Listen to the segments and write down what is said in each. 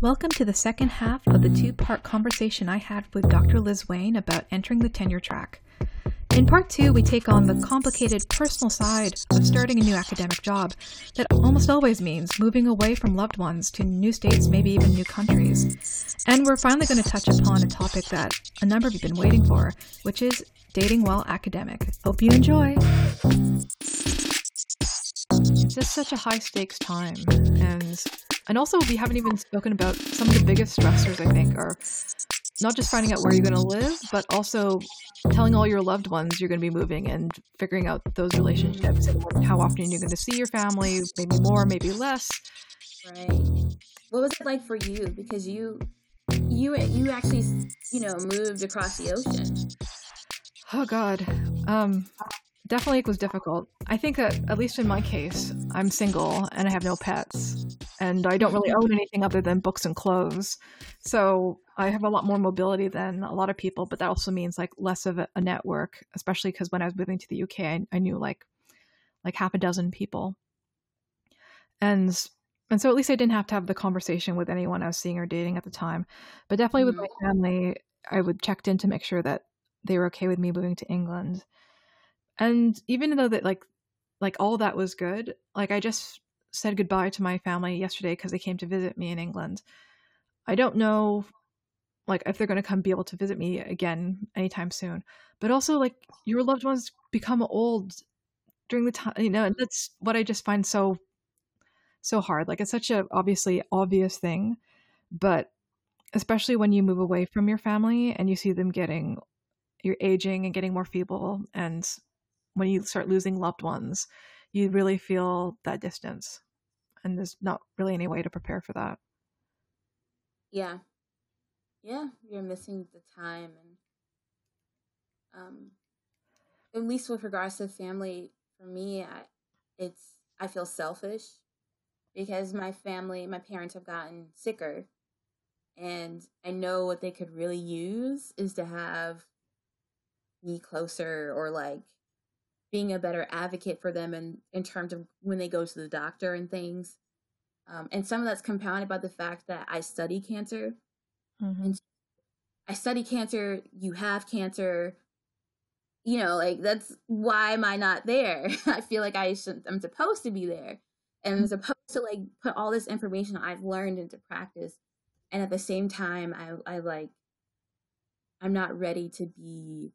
Welcome to the second half of the two part conversation I had with Dr. Liz Wayne about entering the tenure track. In part two, we take on the complicated personal side of starting a new academic job that almost always means moving away from loved ones to new states, maybe even new countries. And we're finally going to touch upon a topic that a number of you have been waiting for, which is dating while academic. Hope you enjoy. It's just such a high stakes time. And and also, we haven't even spoken about some of the biggest stressors, I think, are not just finding out where you're going to live, but also telling all your loved ones you're going to be moving and figuring out those relationships and how often you're going to see your family, maybe more, maybe less. Right. What was it like for you? Because you, you, you actually, you know, moved across the ocean. Oh God. Um, definitely it was difficult. I think that at least in my case, I'm single and I have no pets, and I don't really own anything other than books and clothes. So I have a lot more mobility than a lot of people, but that also means like less of a, network, especially because when I was moving to the UK, I, I knew like like half a dozen people, and and so at least I didn't have to have the conversation with anyone I was seeing or dating at the time. But definitely with my mm. family, I would checked in to make sure that they were okay with me moving to England and even though that like like all that was good like i just said goodbye to my family yesterday because they came to visit me in england. I don't know like if they're going to come be able to visit me again anytime soon. But also like your loved ones become old during the time you know and that's what i just find so so hard. Like it's such a obviously obvious thing but especially when you move away from your family and you see them getting you're aging and getting more feeble and when you start losing loved ones, you really feel that distance. And there's not really any way to prepare for that. Yeah. Yeah, you're missing the time and um at least with regards to family, for me, I, it's I feel selfish because my family, my parents have gotten sicker and I know what they could really use is to have me closer or like being a better advocate for them in, in terms of when they go to the doctor and things. Um, and some of that's compounded by the fact that I study cancer. Mm-hmm. And I study cancer, you have cancer. You know, like that's why am I not there? I feel like I should I'm supposed to be there. And I'm mm-hmm. supposed to like put all this information I've learned into practice. And at the same time I I like I'm not ready to be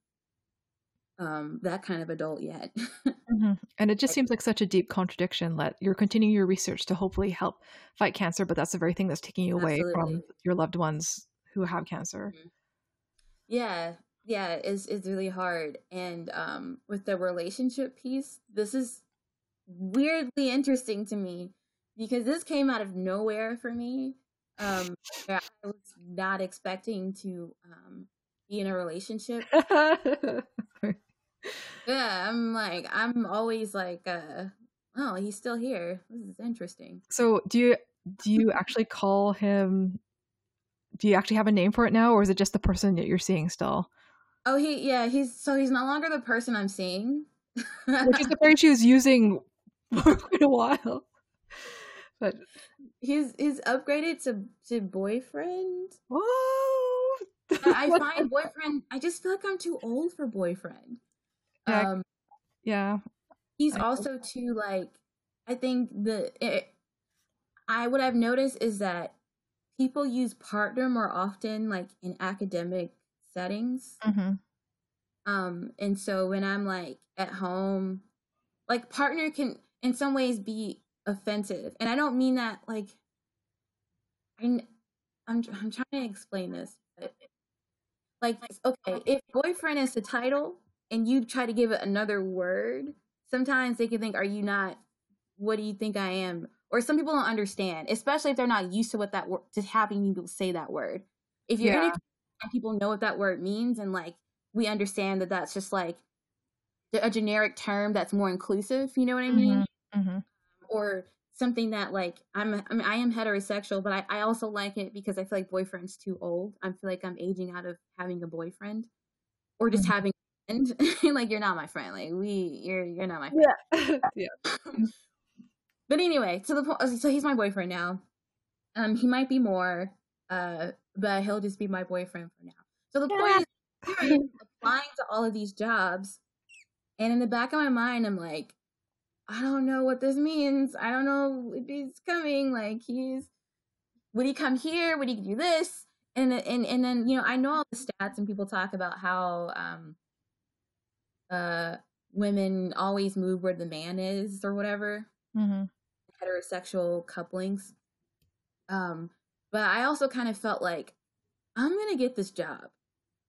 um, that kind of adult yet. mm-hmm. And it just seems like such a deep contradiction that you're continuing your research to hopefully help fight cancer, but that's the very thing that's taking you away Absolutely. from your loved ones who have cancer. Mm-hmm. Yeah, yeah, it's it's really hard. And um, with the relationship piece, this is weirdly interesting to me because this came out of nowhere for me. Um, I was not expecting to um, be in a relationship. yeah, I'm like, I'm always like, uh, oh, he's still here. This is interesting. So, do you do you actually call him? Do you actually have a name for it now, or is it just the person that you're seeing still? Oh, he yeah, he's so he's no longer the person I'm seeing. Which is the phrase she was using for quite a while. But he's he's upgraded to to boyfriend. Whoa! I find boyfriend. I just feel like I'm too old for boyfriend. Yeah. Um, yeah. He's also too like. I think the it, I what I've noticed is that people use partner more often, like in academic settings. Mm-hmm. Um, and so when I'm like at home, like partner can in some ways be offensive, and I don't mean that like. I, I'm I'm trying to explain this, like okay, if boyfriend is the title, and you try to give it another word, sometimes they can think, Are you not? What do you think I am? Or some people don't understand, especially if they're not used to what that word, to having people say that word. If you're yeah. in a, people know what that word means, and like we understand that that's just like a generic term that's more inclusive. You know what I mean? Mm-hmm. Mm-hmm. Or something that like I'm I mean I am heterosexual, but I, I also like it because I feel like boyfriend's too old. I feel like I'm aging out of having a boyfriend or just mm-hmm. having and like you're not my friend. Like we, you're you're not my friend. Yeah, yeah. but anyway, to the point. So he's my boyfriend now, Um, he might be more, uh, but he'll just be my boyfriend for now. So the point is, applying to all of these jobs, and in the back of my mind, I'm like, I don't know what this means. I don't know if he's coming. Like he's, would he come here? Would he do this? And and and then you know I know all the stats and people talk about how um, uh, women always move where the man is or whatever. Mm-hmm. Heterosexual couplings. Um, but I also kind of felt like I'm gonna get this job.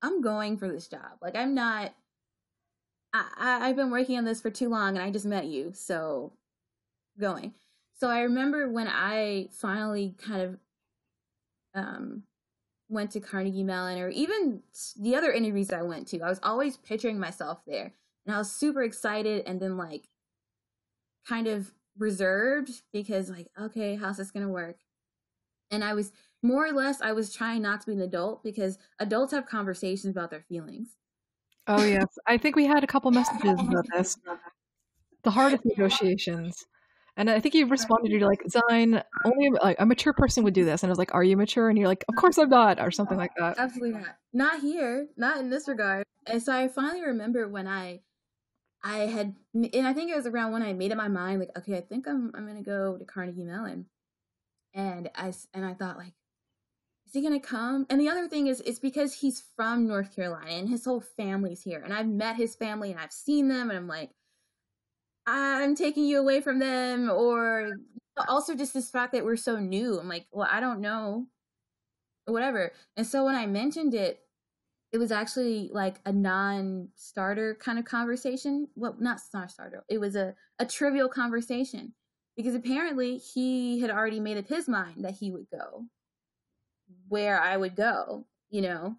I'm going for this job. Like I'm not. I, I've been working on this for too long, and I just met you, so going. So I remember when I finally kind of um went to Carnegie Mellon, or even the other interviews I went to. I was always picturing myself there, and I was super excited, and then like kind of reserved because like okay, how's this gonna work? And I was more or less I was trying not to be an adult because adults have conversations about their feelings. Oh yes, I think we had a couple messages about this. The hardest negotiations. And I think you responded, you're like, Xine, only like a mature person would do this. And I was like, Are you mature? And you're like, Of course I'm not, or something like that. Absolutely not. Not here. Not in this regard. And so I finally remember when I I had and I think it was around when I made up my mind, like, okay, I think I'm I'm gonna go to Carnegie Mellon. And I and I thought like, is he gonna come? And the other thing is, it's because he's from North Carolina and his whole family's here. And I've met his family and I've seen them, and I'm like, I'm taking you away from them, or also just this fact that we're so new. I'm like, well, I don't know, whatever. And so when I mentioned it, it was actually like a non-starter kind of conversation. Well, not not starter. It was a a trivial conversation because apparently he had already made up his mind that he would go where I would go, you know.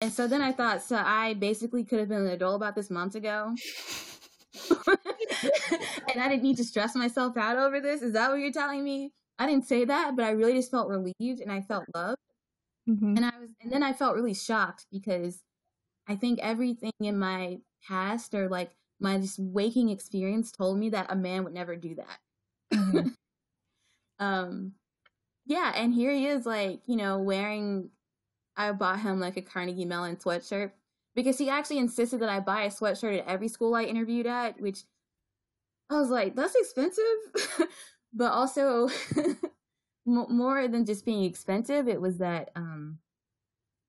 And so then I thought, so I basically could have been an adult about this months ago. and I didn't need to stress myself out over this. Is that what you're telling me? I didn't say that, but I really just felt relieved and I felt loved. Mm-hmm. And I was and then I felt really shocked because I think everything in my past or like my just waking experience told me that a man would never do that. Mm-hmm. um yeah, and here he is like, you know, wearing I bought him like a Carnegie Mellon sweatshirt because he actually insisted that I buy a sweatshirt at every school I interviewed at, which I was like, that's expensive. but also, more than just being expensive, it was that um,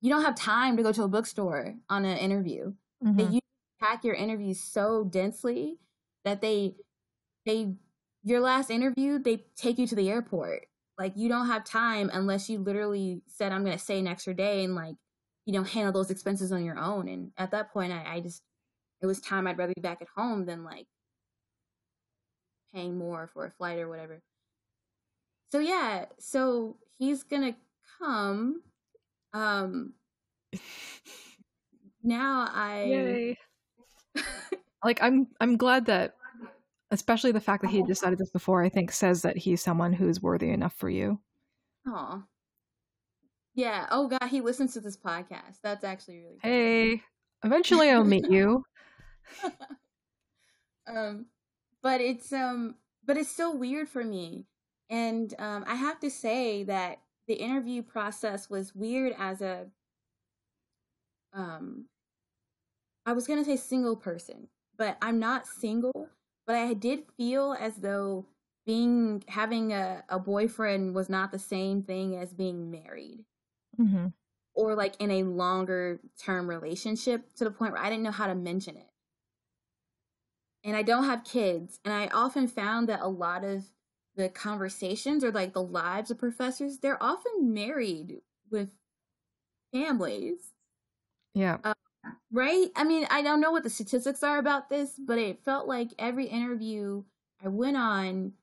you don't have time to go to a bookstore on an interview. Mm-hmm. They you pack your interviews so densely that they they your last interview they take you to the airport. Like you don't have time unless you literally said I'm going to stay an extra day and like you know, handle those expenses on your own. And at that point, I, I just, it was time I'd rather be back at home than like paying more for a flight or whatever. So yeah, so he's gonna come. Um, now I. Yay. like I'm, I'm glad that, especially the fact that he decided this before, I think says that he's someone who's worthy enough for you. Oh, yeah. Oh God, he listens to this podcast. That's actually really. Cool. Hey, eventually I'll meet you. um, but it's um, but it's still weird for me, and um, I have to say that the interview process was weird as a um. I was gonna say single person, but I'm not single. But I did feel as though being having a, a boyfriend was not the same thing as being married mm-hmm. or like in a longer term relationship to the point where I didn't know how to mention it. And I don't have kids. And I often found that a lot of the conversations or like the lives of professors, they're often married with families. Yeah. Uh, right? I mean, I don't know what the statistics are about this, but it felt like every interview I went on,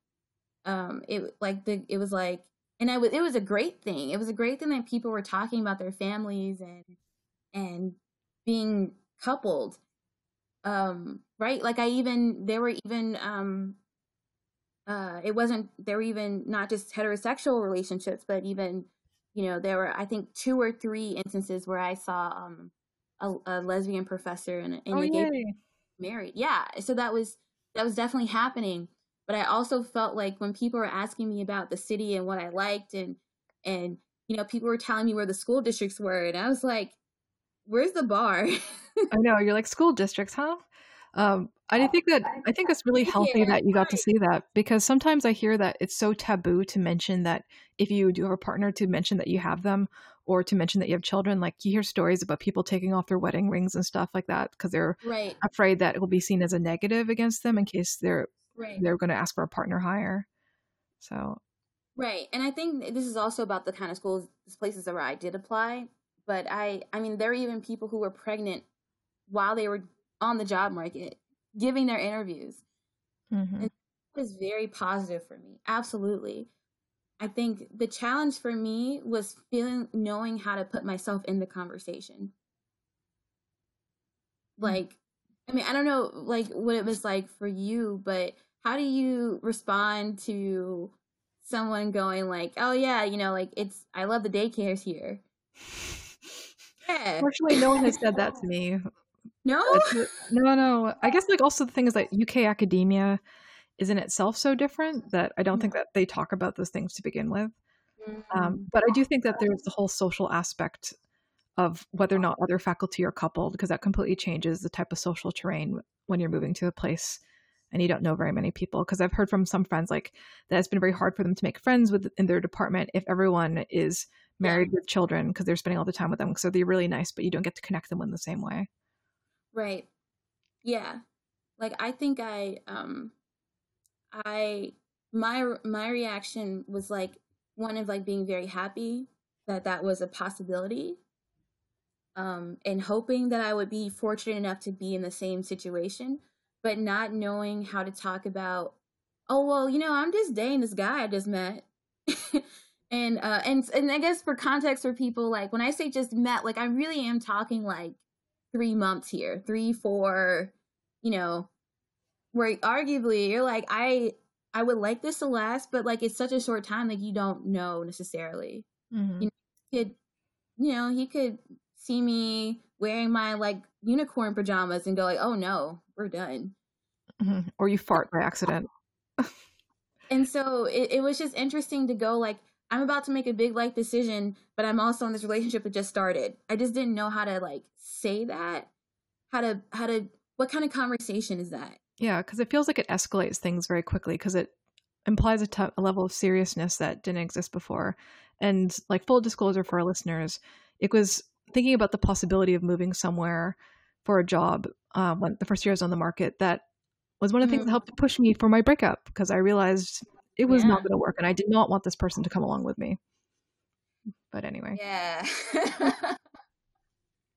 um, it like the it was like and I was it was a great thing. It was a great thing that people were talking about their families and and being coupled. Um, right? Like I even there were even um uh it wasn't there were even not just heterosexual relationships, but even you know, there were I think two or three instances where I saw um a, a lesbian professor and, and oh, a gay married. Yeah. So that was that was definitely happening. But I also felt like when people were asking me about the city and what I liked and and you know people were telling me where the school districts were and i was like where's the bar? I know you're like school districts huh? Um, I think that I think it's really healthy yeah, that you got to see that because sometimes I hear that it's so taboo to mention that if you do have a partner to mention that you have them or to mention that you have children. Like you hear stories about people taking off their wedding rings and stuff like that because they're right. afraid that it will be seen as a negative against them in case they're right. they're going to ask for a partner hire. So Right. And I think this is also about the kind of schools, places where I did apply. But I, I mean, there are even people who were pregnant while they were on the job market, giving their interviews. Mm-hmm. And it was very positive for me. Absolutely. I think the challenge for me was feeling, knowing how to put myself in the conversation. Mm. Like, I mean, I don't know, like, what it was like for you, but how do you respond to someone going like, "Oh yeah, you know, like it's I love the daycares here." Yeah. Fortunately, no one has said that to me. No, no, no. I guess like also the thing is that UK academia is in itself so different that I don't think that they talk about those things to begin with. Um, mm. but I do think that there's the whole social aspect of whether or not other faculty are coupled because that completely changes the type of social terrain when you're moving to a place and you don't know very many people. Because i've heard from some friends like that it's been very hard for them to make friends with in their department if everyone is married with children because they're spending all the time with them. So they're really nice but you don't get to connect them in the same way. Right. Yeah. Like i think i um i my my reaction was like one of like being very happy that that was a possibility um and hoping that i would be fortunate enough to be in the same situation but not knowing how to talk about, oh well, you know, I'm just dating this guy I just met. and uh and and I guess for context for people, like when I say just met, like I really am talking like three months here, three, four, you know, where arguably you're like, I I would like this to last, but like it's such a short time, like you don't know necessarily. Mm-hmm. You know, he could, you know, he could see me wearing my like unicorn pajamas and go like, oh no, we're done. Mm-hmm. Or you fart by accident. and so it, it was just interesting to go like, I'm about to make a big life decision, but I'm also in this relationship that just started. I just didn't know how to like say that. How to how to what kind of conversation is that? Yeah, because it feels like it escalates things very quickly because it implies a, t- a level of seriousness that didn't exist before. And like full disclosure for our listeners, it was thinking about the possibility of moving somewhere for a job uh, when the first year I was on the market, that was one of the mm-hmm. things that helped push me for my breakup because I realized it was yeah. not going to work and I did not want this person to come along with me. But anyway. Yeah.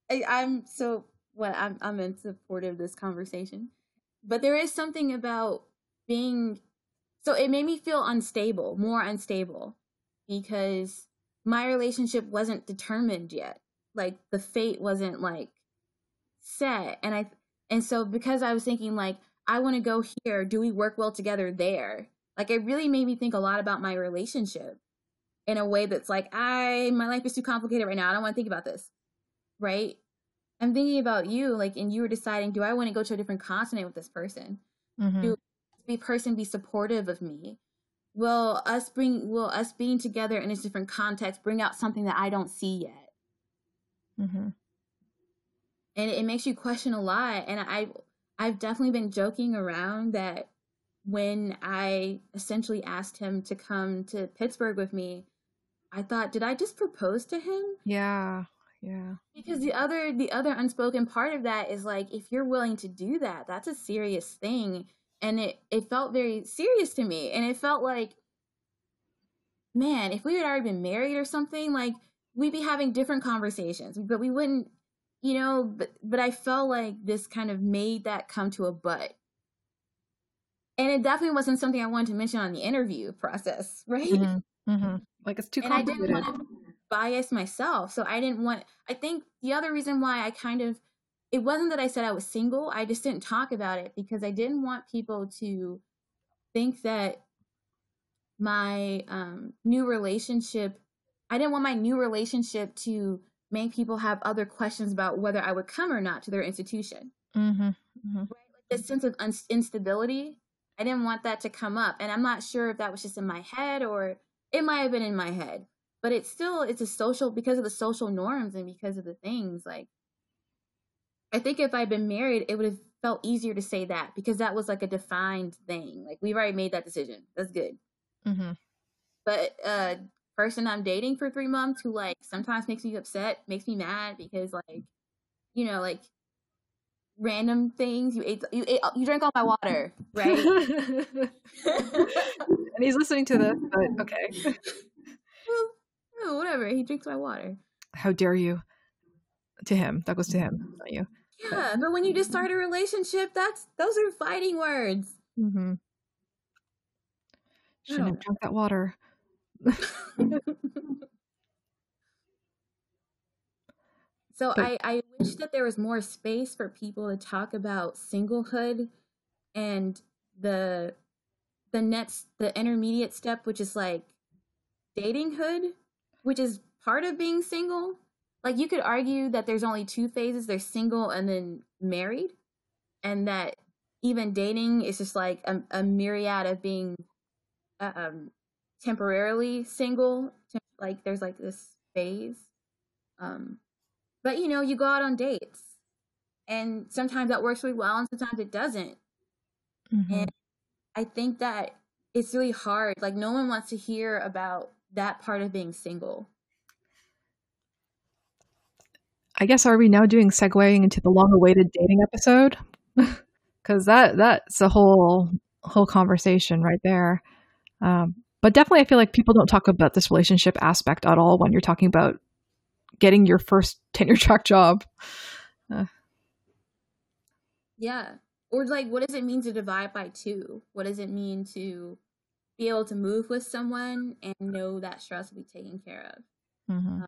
I, I'm so what well, I'm I'm in support of this conversation. But there is something about being so it made me feel unstable, more unstable because my relationship wasn't determined yet. Like the fate wasn't like set and I and so because I was thinking like I want to go here, do we work well together there? Like it really made me think a lot about my relationship in a way that's like I my life is too complicated right now. I don't want to think about this. Right? I'm thinking about you like and you were deciding do I want to go to a different continent with this person? Mm-hmm. Do the person be supportive of me? Will us bring will us being together in a different context bring out something that I don't see yet? Mm-hmm and it, makes you question a lot. And I, I've definitely been joking around that when I essentially asked him to come to Pittsburgh with me, I thought, did I just propose to him? Yeah. Yeah. Because the other the other unspoken part of that is like if you're willing to do that, that's a serious thing. And it it felt very serious to me. And it felt like man, if we had already been married or something, like we'd be having different conversations, but we wouldn't you know, but but I felt like this kind of made that come to a butt. And it definitely wasn't something I wanted to mention on the interview process, right? Mm-hmm. Mm-hmm. Like it's too complicated. I didn't want to bias myself, so I didn't want. I think the other reason why I kind of it wasn't that I said I was single. I just didn't talk about it because I didn't want people to think that my um, new relationship. I didn't want my new relationship to make people have other questions about whether I would come or not to their institution. Mm-hmm. Mm-hmm. Right? Like this sense of un- instability, I didn't want that to come up. And I'm not sure if that was just in my head or it might have been in my head. But it's still it's a social because of the social norms and because of the things like I think if I'd been married, it would have felt easier to say that because that was like a defined thing. Like we've already made that decision. That's good. Mm-hmm. But uh person I'm dating for three months who like sometimes makes me upset, makes me mad because like, you know, like random things. You ate you ate you drank all my water, right? and he's listening to this, but okay. whatever. He drinks my water. How dare you? To him. That goes to him, not you. Yeah, but when you just start a relationship, that's those are fighting words. Mm-hmm. Shouldn't have drunk that water. so but, I, I wish that there was more space for people to talk about singlehood and the the next the intermediate step, which is like datinghood, which is part of being single. Like you could argue that there's only two phases: there's single and then married, and that even dating is just like a, a myriad of being um, temporarily single. Like there's like this phase. Um but you know you go out on dates. And sometimes that works really well and sometimes it doesn't. Mm-hmm. and i think that it's really hard. Like no one wants to hear about that part of being single i guess are we now doing segueing into the long awaited dating episode because that that's a whole whole conversation right there um, but definitely, I feel like people don't talk about this relationship aspect at all when you're talking about getting your first tenure track job. Uh. Yeah. Or like, what does it mean to divide by two? What does it mean to be able to move with someone and know that stress will be taken care of? Mm-hmm. Uh,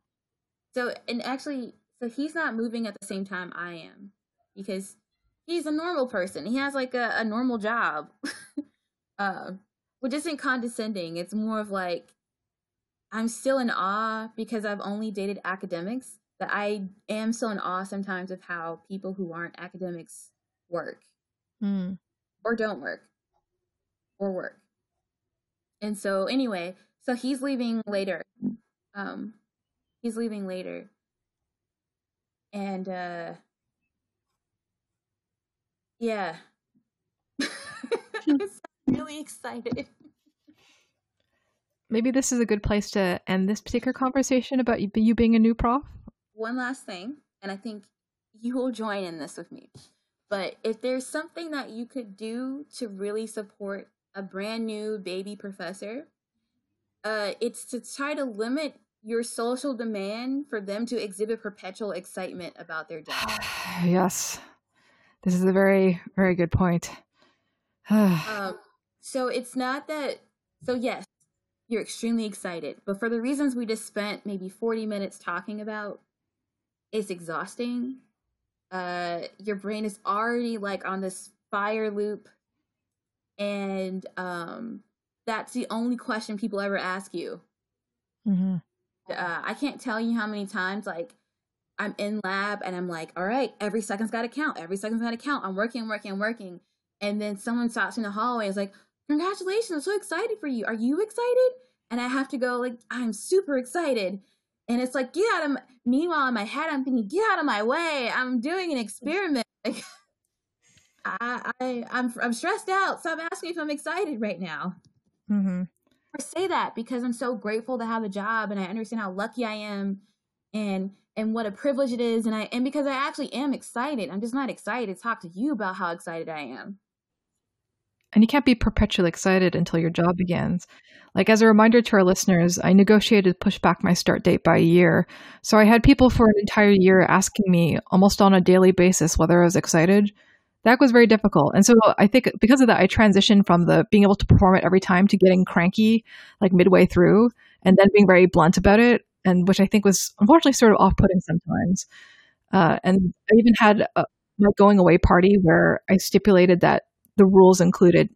so, and actually, so he's not moving at the same time I am because he's a normal person. He has like a, a normal job. uh, which isn't condescending. It's more of like I'm still in awe because I've only dated academics, but I am still in awe sometimes of how people who aren't academics work mm. or don't work or work. And so anyway, so he's leaving later. Um he's leaving later. And uh yeah. I'm really excited. Maybe this is a good place to end this particular conversation about you being a new prof. One last thing, and I think you will join in this with me. But if there's something that you could do to really support a brand new baby professor, uh, it's to try to limit your social demand for them to exhibit perpetual excitement about their job. yes, this is a very, very good point. um, so it's not that. So yes, you're extremely excited, but for the reasons we just spent maybe 40 minutes talking about, it's exhausting. Uh, your brain is already like on this fire loop, and um, that's the only question people ever ask you. Mm-hmm. Uh, I can't tell you how many times like I'm in lab and I'm like, all right, every second's got to count. Every second's got to count. I'm working, working, working. And then someone stops in the hallway and is like, congratulations, I'm so excited for you. Are you excited? And I have to go like, I'm super excited. And it's like, get out of my, meanwhile in my head, I'm thinking, get out of my way. I'm doing an experiment. Like, I, I, I'm, I'm stressed out. Stop asking if I'm excited right now. Mm-hmm. I say that because I'm so grateful to have a job and I understand how lucky I am and and what a privilege it is and I and because I actually am excited. I'm just not excited to talk to you about how excited I am. And you can't be perpetually excited until your job begins. Like, as a reminder to our listeners, I negotiated to push back my start date by a year. So I had people for an entire year asking me almost on a daily basis whether I was excited. That was very difficult. And so I think because of that, I transitioned from the being able to perform it every time to getting cranky like midway through and then being very blunt about it. And which I think was unfortunately sort of off putting sometimes. Uh, and I even had a, my going away party where I stipulated that the rules included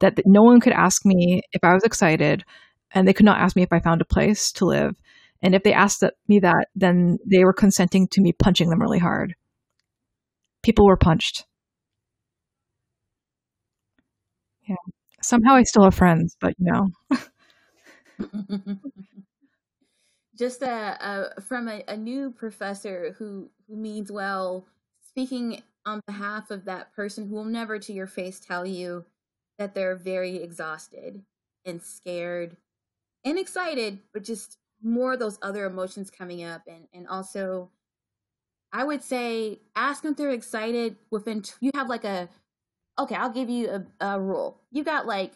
that no one could ask me if I was excited, and they could not ask me if I found a place to live. And if they asked me that, then they were consenting to me punching them really hard. People were punched. Yeah. Somehow I still have friends, but you know. just a, a from a, a new professor who who means well, speaking on behalf of that person who will never to your face tell you that they're very exhausted and scared and excited, but just more of those other emotions coming up and and also I would say ask them if they're excited within you have like a okay, I'll give you a, a rule. You've got like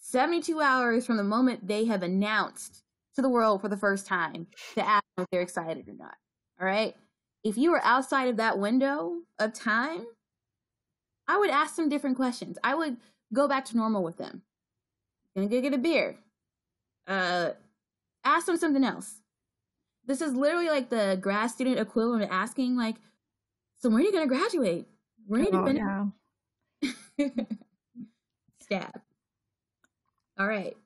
72 hours from the moment they have announced to the world for the first time to ask if they're excited or not. All right. If you were outside of that window of time, I would ask them different questions. I would go back to normal with them. Gonna go get a beer. Uh, ask them something else. This is literally like the grad student equivalent of asking, like, so when are you gonna graduate? When are you Oh, gonna yeah. Stab. All right.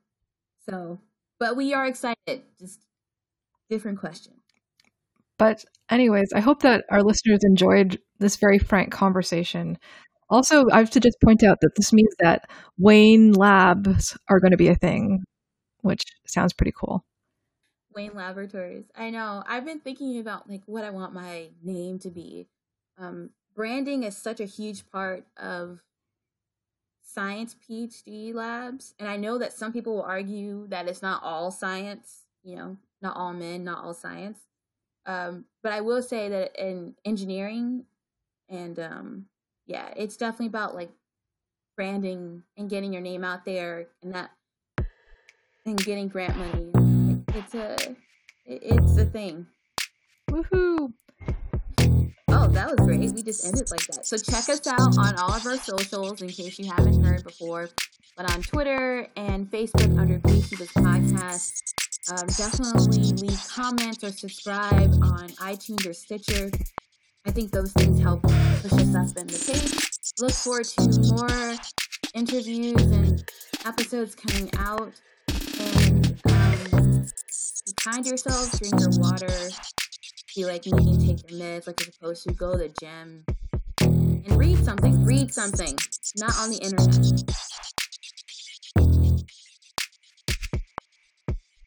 So, but we are excited. Just different question. But, anyways, I hope that our listeners enjoyed this very frank conversation. Also, I have to just point out that this means that Wayne Labs are going to be a thing, which sounds pretty cool. Wayne Laboratories. I know. I've been thinking about like what I want my name to be. Um, branding is such a huge part of science PhD labs, and I know that some people will argue that it's not all science. You know, not all men, not all science. Um, but I will say that in engineering and um, yeah, it's definitely about like branding and getting your name out there and that and getting grant money. It's a it- it's a thing. Woohoo! That was great. We just ended like that. So check us out on all of our socials in case you haven't heard before. But on Twitter and Facebook under Beekeepers Podcast. Um, definitely leave comments or subscribe on iTunes or Stitcher. I think those things help push us up in the page. Look forward to more interviews and episodes coming out. And um, be kind to yourselves, drink your water, like you need to take your meds, like you're supposed to, go to the gym, and read something. Read something, not on the internet.